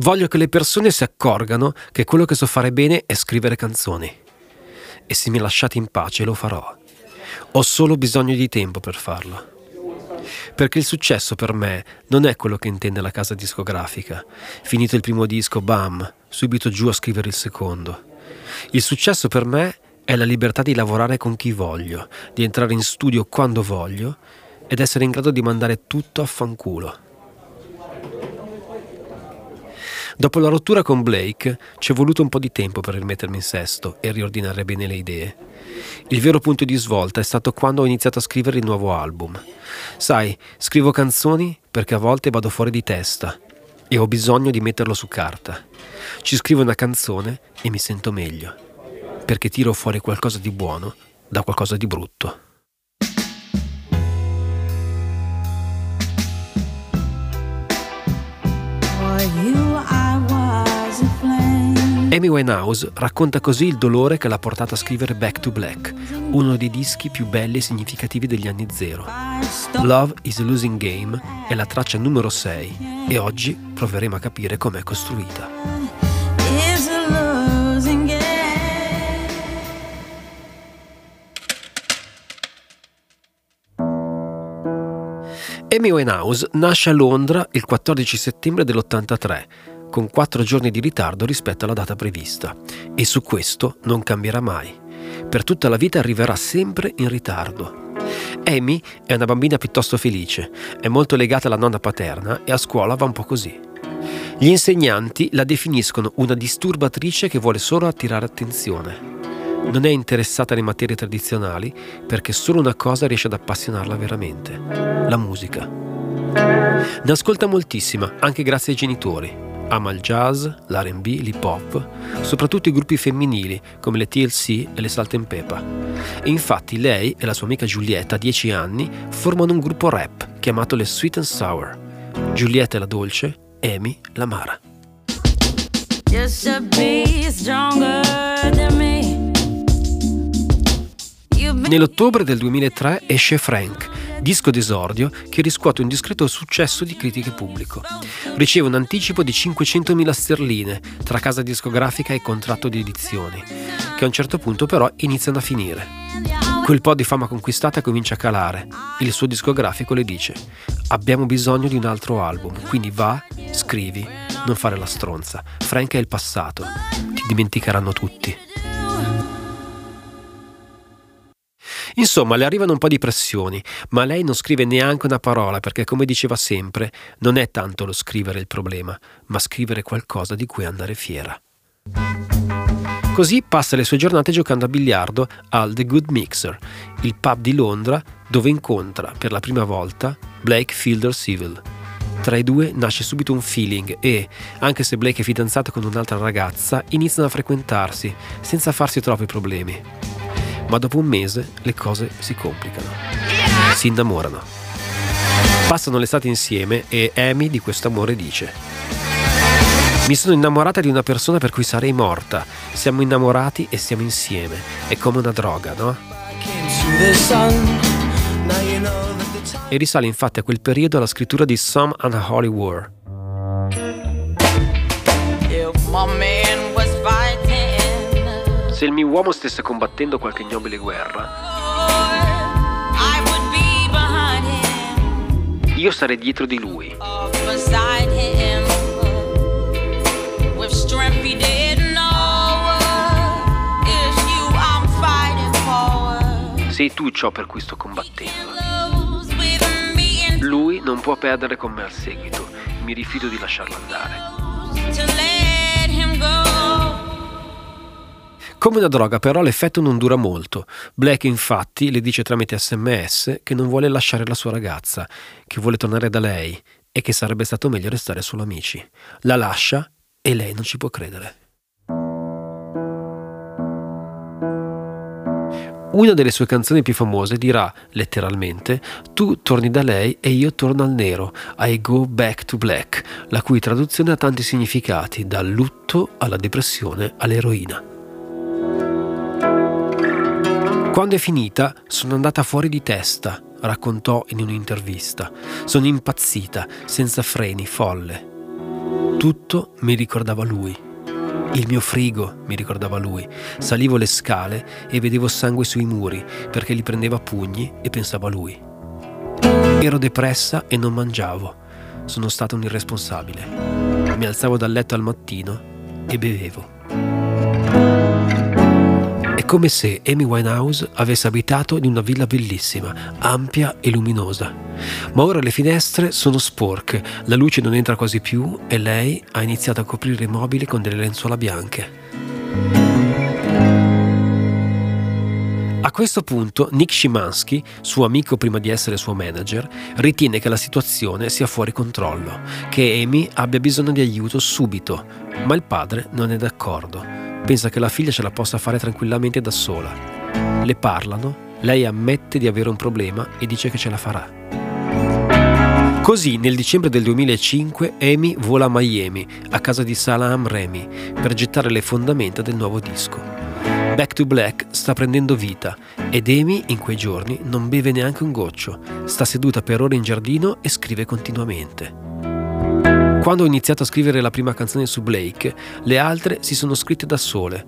Voglio che le persone si accorgano che quello che so fare bene è scrivere canzoni. E se mi lasciate in pace lo farò. Ho solo bisogno di tempo per farlo. Perché il successo per me non è quello che intende la casa discografica. Finito il primo disco, bam, subito giù a scrivere il secondo. Il successo per me è la libertà di lavorare con chi voglio, di entrare in studio quando voglio ed essere in grado di mandare tutto a fanculo. Dopo la rottura con Blake ci è voluto un po' di tempo per rimettermi in sesto e riordinare bene le idee. Il vero punto di svolta è stato quando ho iniziato a scrivere il nuovo album. Sai, scrivo canzoni perché a volte vado fuori di testa e ho bisogno di metterlo su carta. Ci scrivo una canzone e mi sento meglio, perché tiro fuori qualcosa di buono da qualcosa di brutto. Amy Winehouse racconta così il dolore che l'ha portata a scrivere Back to Black, uno dei dischi più belli e significativi degli anni zero. Love is a Losing Game è la traccia numero 6 e oggi proveremo a capire com'è costruita. Amy Winehouse nasce a Londra il 14 settembre dell'83 con quattro giorni di ritardo rispetto alla data prevista. E su questo non cambierà mai. Per tutta la vita arriverà sempre in ritardo. Amy è una bambina piuttosto felice, è molto legata alla nonna paterna e a scuola va un po' così. Gli insegnanti la definiscono una disturbatrice che vuole solo attirare attenzione. Non è interessata alle materie tradizionali perché solo una cosa riesce ad appassionarla veramente, la musica. Ne ascolta moltissima, anche grazie ai genitori, Ama il jazz, l'RB, l'hip hop, soprattutto i gruppi femminili come le TLC e le Salt and Peppa. E infatti lei e la sua amica Giulietta, a 10 anni, formano un gruppo rap chiamato le Sweet and Sour. Giulietta è la dolce, Amy l'amara. Nell'ottobre del 2003 esce Frank, disco d'esordio che riscuote un discreto successo di critiche pubblico. Riceve un anticipo di 500.000 sterline tra casa discografica e contratto di edizioni, che a un certo punto però iniziano a finire. Quel po' di fama conquistata comincia a calare. Il suo discografico le dice: Abbiamo bisogno di un altro album, quindi va, scrivi, non fare la stronza. Frank è il passato, ti dimenticheranno tutti. Insomma, le arrivano un po' di pressioni, ma lei non scrive neanche una parola perché, come diceva sempre, non è tanto lo scrivere il problema, ma scrivere qualcosa di cui andare fiera. Così passa le sue giornate giocando a biliardo al The Good Mixer, il pub di Londra dove incontra per la prima volta Blake Fielder Civil. Tra i due nasce subito un feeling e, anche se Blake è fidanzato con un'altra ragazza, iniziano a frequentarsi senza farsi troppi problemi ma dopo un mese le cose si complicano. Si innamorano. Passano l'estate insieme e Amy di questo amore dice Mi sono innamorata di una persona per cui sarei morta. Siamo innamorati e siamo insieme. È come una droga, no? E risale infatti a quel periodo alla scrittura di Some Unholy War. Man se il mio uomo stesse combattendo qualche ignobile guerra, io sarei dietro di lui. Sei tu ciò per cui sto combattendo. Lui non può perdere con me al seguito. Mi rifido di lasciarlo andare. Come una droga però l'effetto non dura molto. Black infatti le dice tramite sms che non vuole lasciare la sua ragazza, che vuole tornare da lei e che sarebbe stato meglio restare solo amici. La lascia e lei non ci può credere. Una delle sue canzoni più famose dirà letteralmente Tu torni da lei e io torno al nero, I go back to black, la cui traduzione ha tanti significati, dal lutto alla depressione all'eroina. Quando è finita sono andata fuori di testa, raccontò in un'intervista. Sono impazzita, senza freni, folle. Tutto mi ricordava lui. Il mio frigo, mi ricordava lui. Salivo le scale e vedevo sangue sui muri perché li prendeva a pugni e pensavo a lui. Ero depressa e non mangiavo. Sono stato un irresponsabile. Mi alzavo dal letto al mattino e bevevo. Come se Amy Winehouse avesse abitato in una villa bellissima, ampia e luminosa. Ma ora le finestre sono sporche, la luce non entra quasi più e lei ha iniziato a coprire i mobili con delle lenzuola bianche. A questo punto Nick Szymanski, suo amico prima di essere suo manager, ritiene che la situazione sia fuori controllo, che Amy abbia bisogno di aiuto subito, ma il padre non è d'accordo. Pensa che la figlia ce la possa fare tranquillamente da sola. Le parlano, lei ammette di avere un problema e dice che ce la farà. Così nel dicembre del 2005 Amy vola a Miami, a casa di Salam Remy, per gettare le fondamenta del nuovo disco. Back to Black sta prendendo vita ed Amy in quei giorni non beve neanche un goccio, sta seduta per ore in giardino e scrive continuamente. Quando ho iniziato a scrivere la prima canzone su Blake, le altre si sono scritte da sole.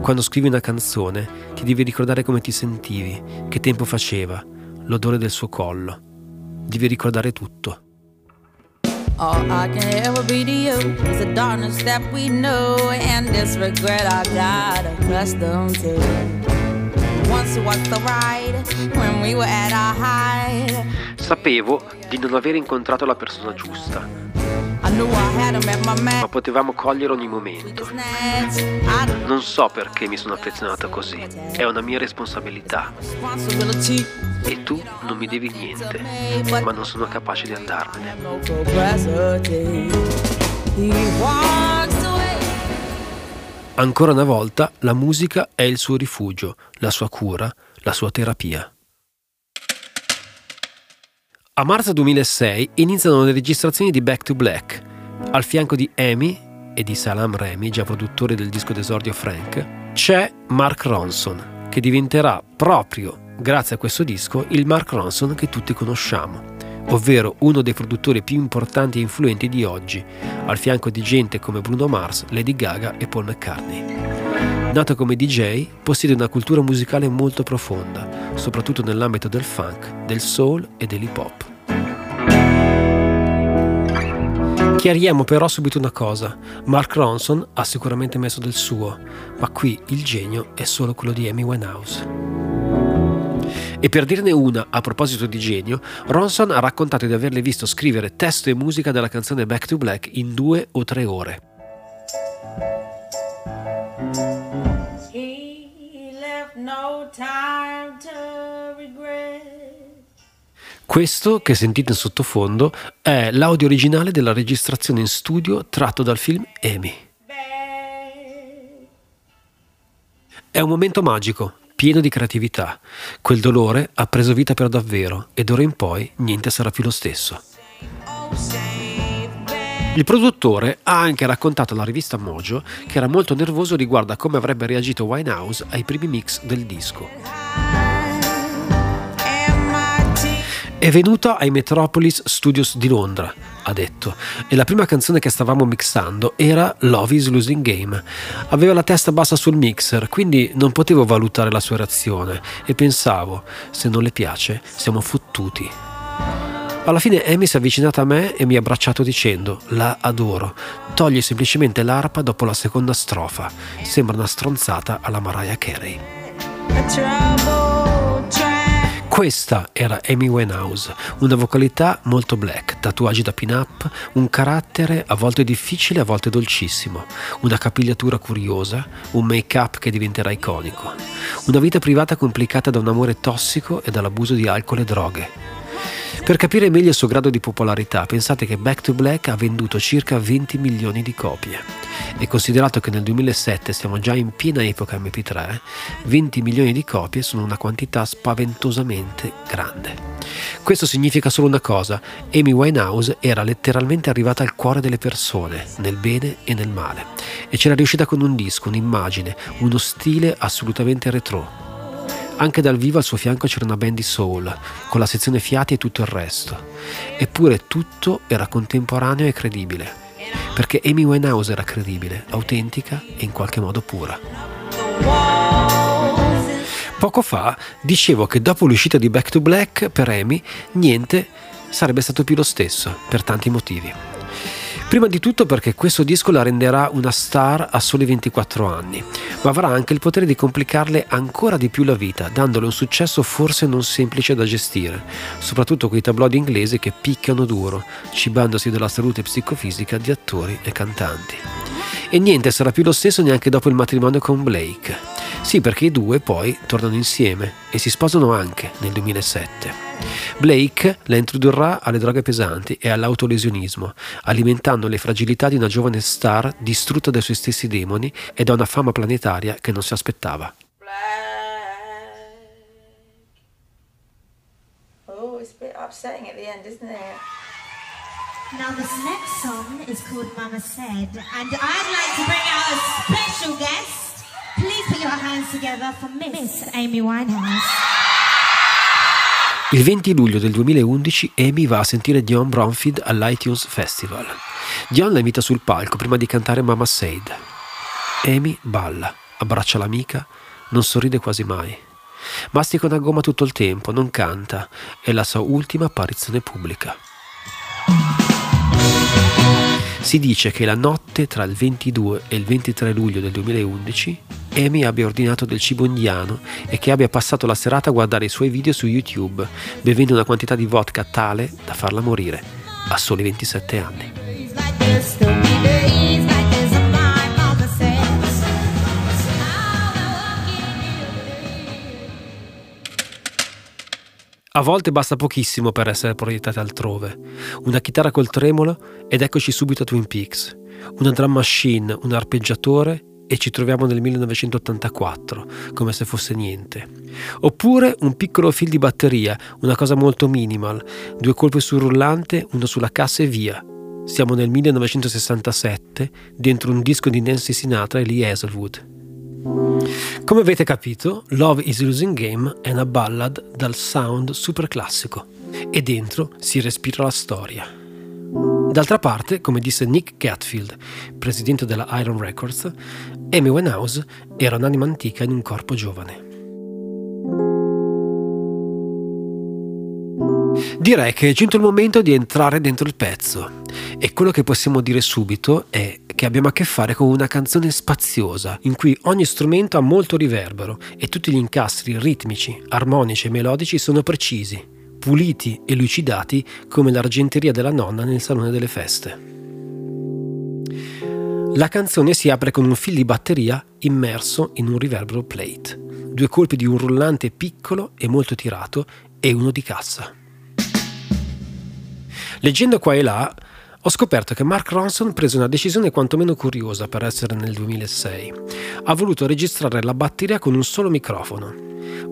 Quando scrivi una canzone, ti devi ricordare come ti sentivi, che tempo faceva, l'odore del suo collo. Devi ricordare tutto. All I can ever be to you is the darkness that we know and this regret I got accustomed to. Once was the ride when we were at our height. Sapevo di non aver incontrato la persona giusta ma potevamo cogliere ogni momento. Non so perché mi sono affezionato così, è una mia responsabilità. E tu non mi devi niente, ma non sono capace di andarmene. Ancora una volta, la musica è il suo rifugio, la sua cura, la sua terapia. A marzo 2006 iniziano le registrazioni di Back to Black. Al fianco di Amy e di Salam Remy, già produttore del disco d'esordio Frank, c'è Mark Ronson, che diventerà proprio grazie a questo disco il Mark Ronson che tutti conosciamo, ovvero uno dei produttori più importanti e influenti di oggi, al fianco di gente come Bruno Mars, Lady Gaga e Paul McCartney. Nato come DJ, possiede una cultura musicale molto profonda, soprattutto nell'ambito del funk, del soul e dell'hip hop. Chiariamo però subito una cosa, Mark Ronson ha sicuramente messo del suo, ma qui il genio è solo quello di Amy Winehouse. E per dirne una, a proposito di genio, Ronson ha raccontato di averle visto scrivere testo e musica della canzone Back to Black in due o tre ore. Questo che sentite in sottofondo è l'audio originale della registrazione in studio tratto dal film Amy. È un momento magico, pieno di creatività. Quel dolore ha preso vita per davvero e d'ora in poi niente sarà più lo stesso. Il produttore ha anche raccontato alla rivista Mojo che era molto nervoso riguardo a come avrebbe reagito Winehouse ai primi mix del disco. È venuta ai Metropolis Studios di Londra, ha detto, e la prima canzone che stavamo mixando era Love is Losing Game. Aveva la testa bassa sul mixer, quindi non potevo valutare la sua reazione e pensavo, se non le piace, siamo fottuti. Alla fine Amy si è avvicinata a me e mi ha abbracciato dicendo, la adoro, toglie semplicemente l'arpa dopo la seconda strofa, sembra una stronzata alla Mariah Carey. Questa era Amy Winehouse, una vocalità molto black, tatuaggi da pin-up, un carattere a volte difficile, a volte dolcissimo, una capigliatura curiosa, un make-up che diventerà iconico, una vita privata complicata da un amore tossico e dall'abuso di alcol e droghe. Per capire meglio il suo grado di popolarità, pensate che Back to Black ha venduto circa 20 milioni di copie e considerato che nel 2007 siamo già in piena epoca MP3, 20 milioni di copie sono una quantità spaventosamente grande. Questo significa solo una cosa, Amy Winehouse era letteralmente arrivata al cuore delle persone, nel bene e nel male, e c'era riuscita con un disco, un'immagine, uno stile assolutamente retro. Anche dal vivo al suo fianco c'era una band di soul, con la sezione fiati e tutto il resto. Eppure tutto era contemporaneo e credibile. perché Amy Winehouse era credibile, autentica e in qualche modo pura. Poco fa dicevo che dopo l'uscita di Back to Black per Amy niente sarebbe stato più lo stesso, per tanti motivi. Prima di tutto perché questo disco la renderà una star a soli 24 anni, ma avrà anche il potere di complicarle ancora di più la vita, dandole un successo forse non semplice da gestire, soprattutto con i tabloidi inglesi che picchiano duro, cibandosi della salute psicofisica di attori e cantanti. E niente sarà più lo stesso neanche dopo il matrimonio con Blake. Sì, perché i due poi tornano insieme e si sposano anche nel 2007. Blake la introdurrà alle droghe pesanti e all'autolesionismo, alimentando le fragilità di una giovane star distrutta dai suoi stessi demoni e da una fama planetaria che non si aspettava. Oh, it's a bit upsetting at the end, isn't it? Now this next song is called Mama Said, and I'd like to bring out a special guest. Please put your hands together for Miss Amy Winehouse. Il 20 luglio del 2011 Amy va a sentire Dion Bromfield all'iTunes Festival. Dion la invita sul palco prima di cantare Mama Said. Amy balla, abbraccia l'amica, non sorride quasi mai. Mastica una gomma tutto il tempo, non canta, è la sua ultima apparizione pubblica. Si dice che la notte tra il 22 e il 23 luglio del 2011 Amy abbia ordinato del cibo indiano e che abbia passato la serata a guardare i suoi video su YouTube, bevendo una quantità di vodka tale da farla morire a soli 27 anni. A volte basta pochissimo per essere proiettati altrove. Una chitarra col tremolo ed eccoci subito a Twin Peaks. Una drum machine, un arpeggiatore e ci troviamo nel 1984, come se fosse niente. Oppure un piccolo fil di batteria, una cosa molto minimal, due colpi sul rullante, uno sulla cassa e via. Siamo nel 1967, dentro un disco di Nancy Sinatra e Lee Hazelwood. Come avete capito, Love is Losing Game è una ballad dal sound super classico e dentro si respira la storia. D'altra parte, come disse Nick Catfield, presidente della Iron Records, Amy Winehouse era un'anima antica in un corpo giovane. Direi che è giunto il momento di entrare dentro il pezzo e quello che possiamo dire subito è che abbiamo a che fare con una canzone spaziosa in cui ogni strumento ha molto riverbero e tutti gli incastri ritmici, armonici e melodici sono precisi, puliti e lucidati come l'argenteria della nonna nel salone delle feste. La canzone si apre con un fil di batteria immerso in un riverbero plate, due colpi di un rullante piccolo e molto tirato e uno di cassa. Leggendo qua e là, ho scoperto che Mark Ronson prese una decisione quantomeno curiosa per essere nel 2006. Ha voluto registrare la batteria con un solo microfono.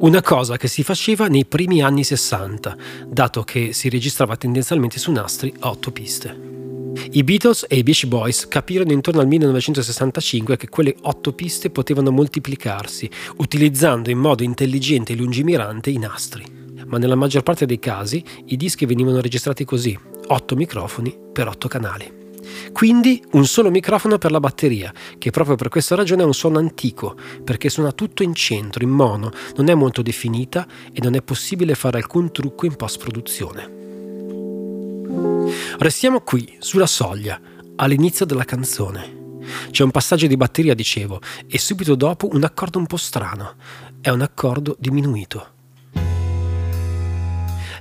Una cosa che si faceva nei primi anni 60, dato che si registrava tendenzialmente su nastri a otto piste. I Beatles e i Beach Boys capirono intorno al 1965 che quelle otto piste potevano moltiplicarsi, utilizzando in modo intelligente e lungimirante i nastri. Ma nella maggior parte dei casi i dischi venivano registrati così, 8 microfoni per 8 canali. Quindi un solo microfono per la batteria, che proprio per questa ragione è un suono antico, perché suona tutto in centro, in mono, non è molto definita e non è possibile fare alcun trucco in post-produzione. Restiamo qui, sulla soglia, all'inizio della canzone. C'è un passaggio di batteria, dicevo, e subito dopo un accordo un po' strano. È un accordo diminuito.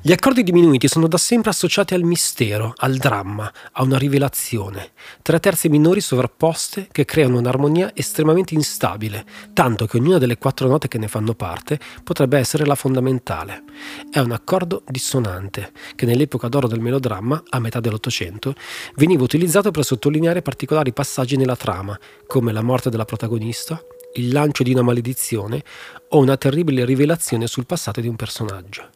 Gli accordi diminuiti sono da sempre associati al mistero, al dramma, a una rivelazione. Tre terze minori sovrapposte che creano un'armonia estremamente instabile, tanto che ognuna delle quattro note che ne fanno parte potrebbe essere la fondamentale. È un accordo dissonante, che nell'epoca d'oro del melodramma, a metà dell'Ottocento, veniva utilizzato per sottolineare particolari passaggi nella trama, come la morte della protagonista, il lancio di una maledizione o una terribile rivelazione sul passato di un personaggio.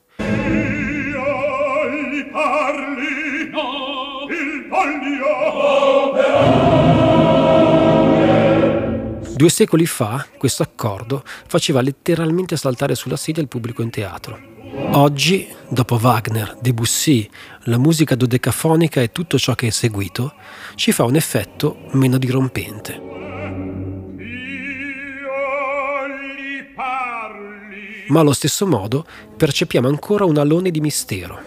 Due secoli fa questo accordo faceva letteralmente saltare sulla sedia il pubblico in teatro. Oggi, dopo Wagner, Debussy, la musica dodecafonica e tutto ciò che è seguito, ci fa un effetto meno dirompente. Ma allo stesso modo percepiamo ancora un alone di mistero.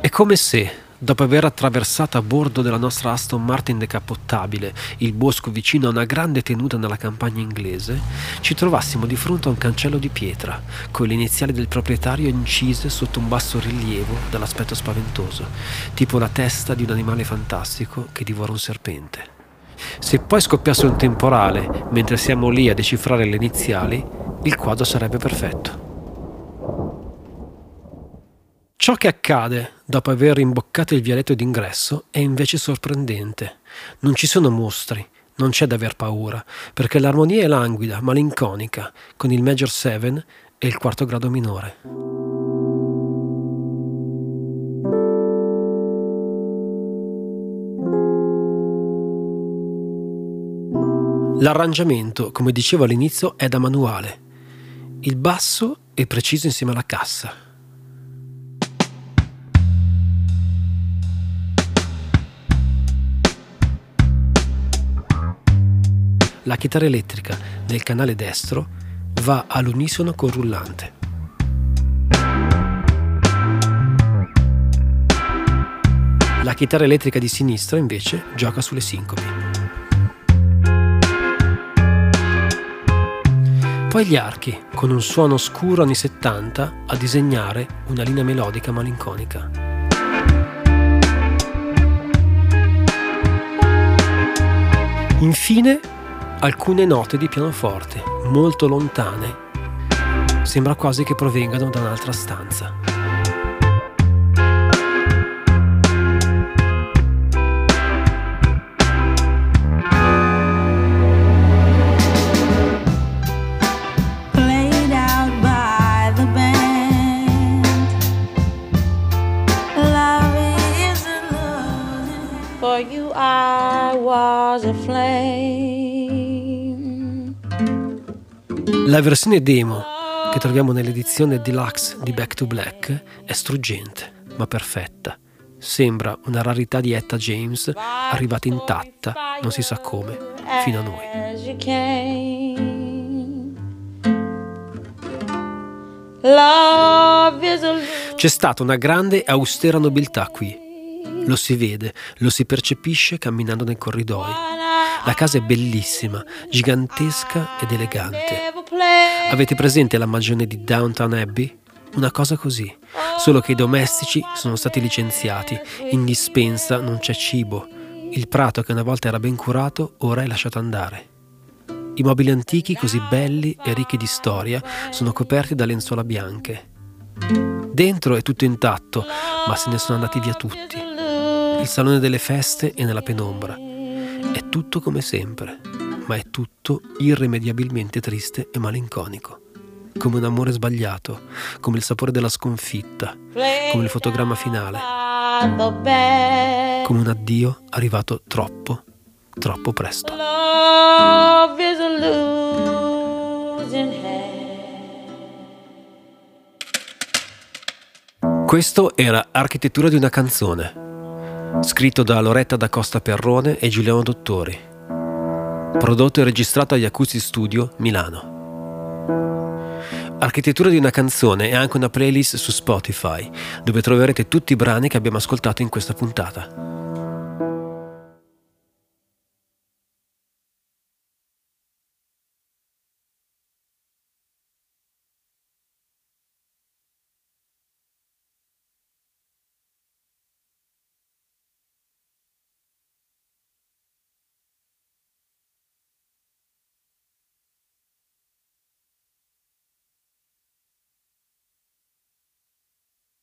È come se, Dopo aver attraversato a bordo della nostra Aston Martin decappottabile il bosco vicino a una grande tenuta nella campagna inglese, ci trovassimo di fronte a un cancello di pietra, con le iniziali del proprietario incise sotto un basso rilievo dall'aspetto spaventoso, tipo la testa di un animale fantastico che divora un serpente. Se poi scoppiasse un temporale mentre siamo lì a decifrare le iniziali, il quadro sarebbe perfetto. Ciò che accade dopo aver imboccato il vialetto d'ingresso è invece sorprendente. Non ci sono mostri, non c'è da aver paura, perché l'armonia è languida, malinconica, con il major 7 e il quarto grado minore. L'arrangiamento, come dicevo all'inizio, è da manuale. Il basso è preciso insieme alla cassa. La chitarra elettrica nel canale destro va all'unisono col rullante. La chitarra elettrica di sinistra invece gioca sulle sincopi. Poi gli archi, con un suono scuro anni 70, a disegnare una linea melodica malinconica. Infine alcune note di pianoforte, molto lontane. Sembra quasi che provengano da un'altra stanza. Was a flame. La versione demo che troviamo nell'edizione deluxe di Back to Black è struggente, ma perfetta. Sembra una rarità di Etta James arrivata intatta, non si sa come, fino a noi. C'è stata una grande e austera nobiltà qui. Lo si vede, lo si percepisce camminando nei corridoi. La casa è bellissima, gigantesca ed elegante. Avete presente la magione di Downtown Abbey? Una cosa così, solo che i domestici sono stati licenziati, in dispensa non c'è cibo, il prato che una volta era ben curato ora è lasciato andare. I mobili antichi, così belli e ricchi di storia, sono coperti da lenzuola bianche. Dentro è tutto intatto, ma se ne sono andati via tutti. Il salone delle feste è nella penombra. È tutto come sempre ma è tutto irrimediabilmente triste e malinconico. Come un amore sbagliato, come il sapore della sconfitta, come il fotogramma finale, come un addio arrivato troppo, troppo presto. Questo era Architettura di una canzone, scritto da Loretta da Costa Perrone e Giuliano Dottori prodotto e registrato agli Acousti Studio, Milano. Architettura di una canzone è anche una playlist su Spotify, dove troverete tutti i brani che abbiamo ascoltato in questa puntata.